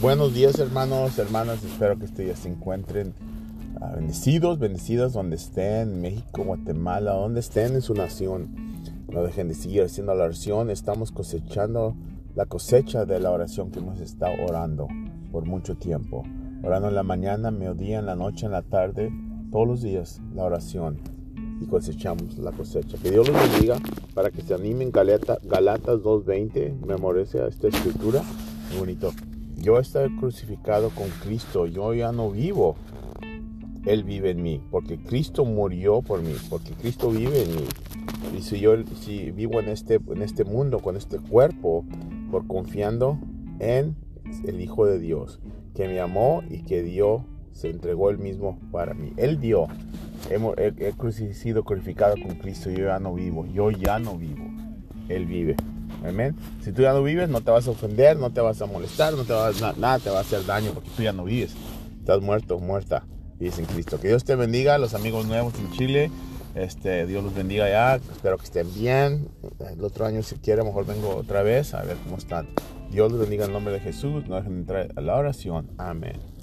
Buenos días hermanos, hermanas, espero que ustedes se encuentren ah, bendecidos, bendecidas donde estén, México, Guatemala, donde estén en su nación. No dejen de seguir haciendo la oración, estamos cosechando la cosecha de la oración que hemos estado orando por mucho tiempo. Orando en la mañana, mediodía, en la noche, en la tarde, todos los días la oración y cosechamos la cosecha. Que Dios los bendiga para que se animen. Galatas 2.20, memorice esta escritura. Muy bonito. Yo estoy crucificado con Cristo, yo ya no vivo. Él vive en mí, porque Cristo murió por mí, porque Cristo vive en mí. Y si yo si vivo en este, en este mundo, con este cuerpo, por confiando en el Hijo de Dios, que me amó y que dio, se entregó él mismo para mí. Él dio. he sido crucificado con Cristo, yo ya no vivo, yo ya no vivo. Él vive. Amén. Si tú ya no vives, no te vas a ofender, no te vas a molestar, no te vas a, nada te va a hacer daño porque tú ya no vives. Estás muerto, muerta. Vives en Cristo. Que Dios te bendiga, los amigos nuevos en Chile. Este, Dios los bendiga ya. Espero que estén bien. El otro año, si quiere, mejor vengo otra vez a ver cómo están. Dios los bendiga en nombre de Jesús. No dejen de entrar a la oración. Amén.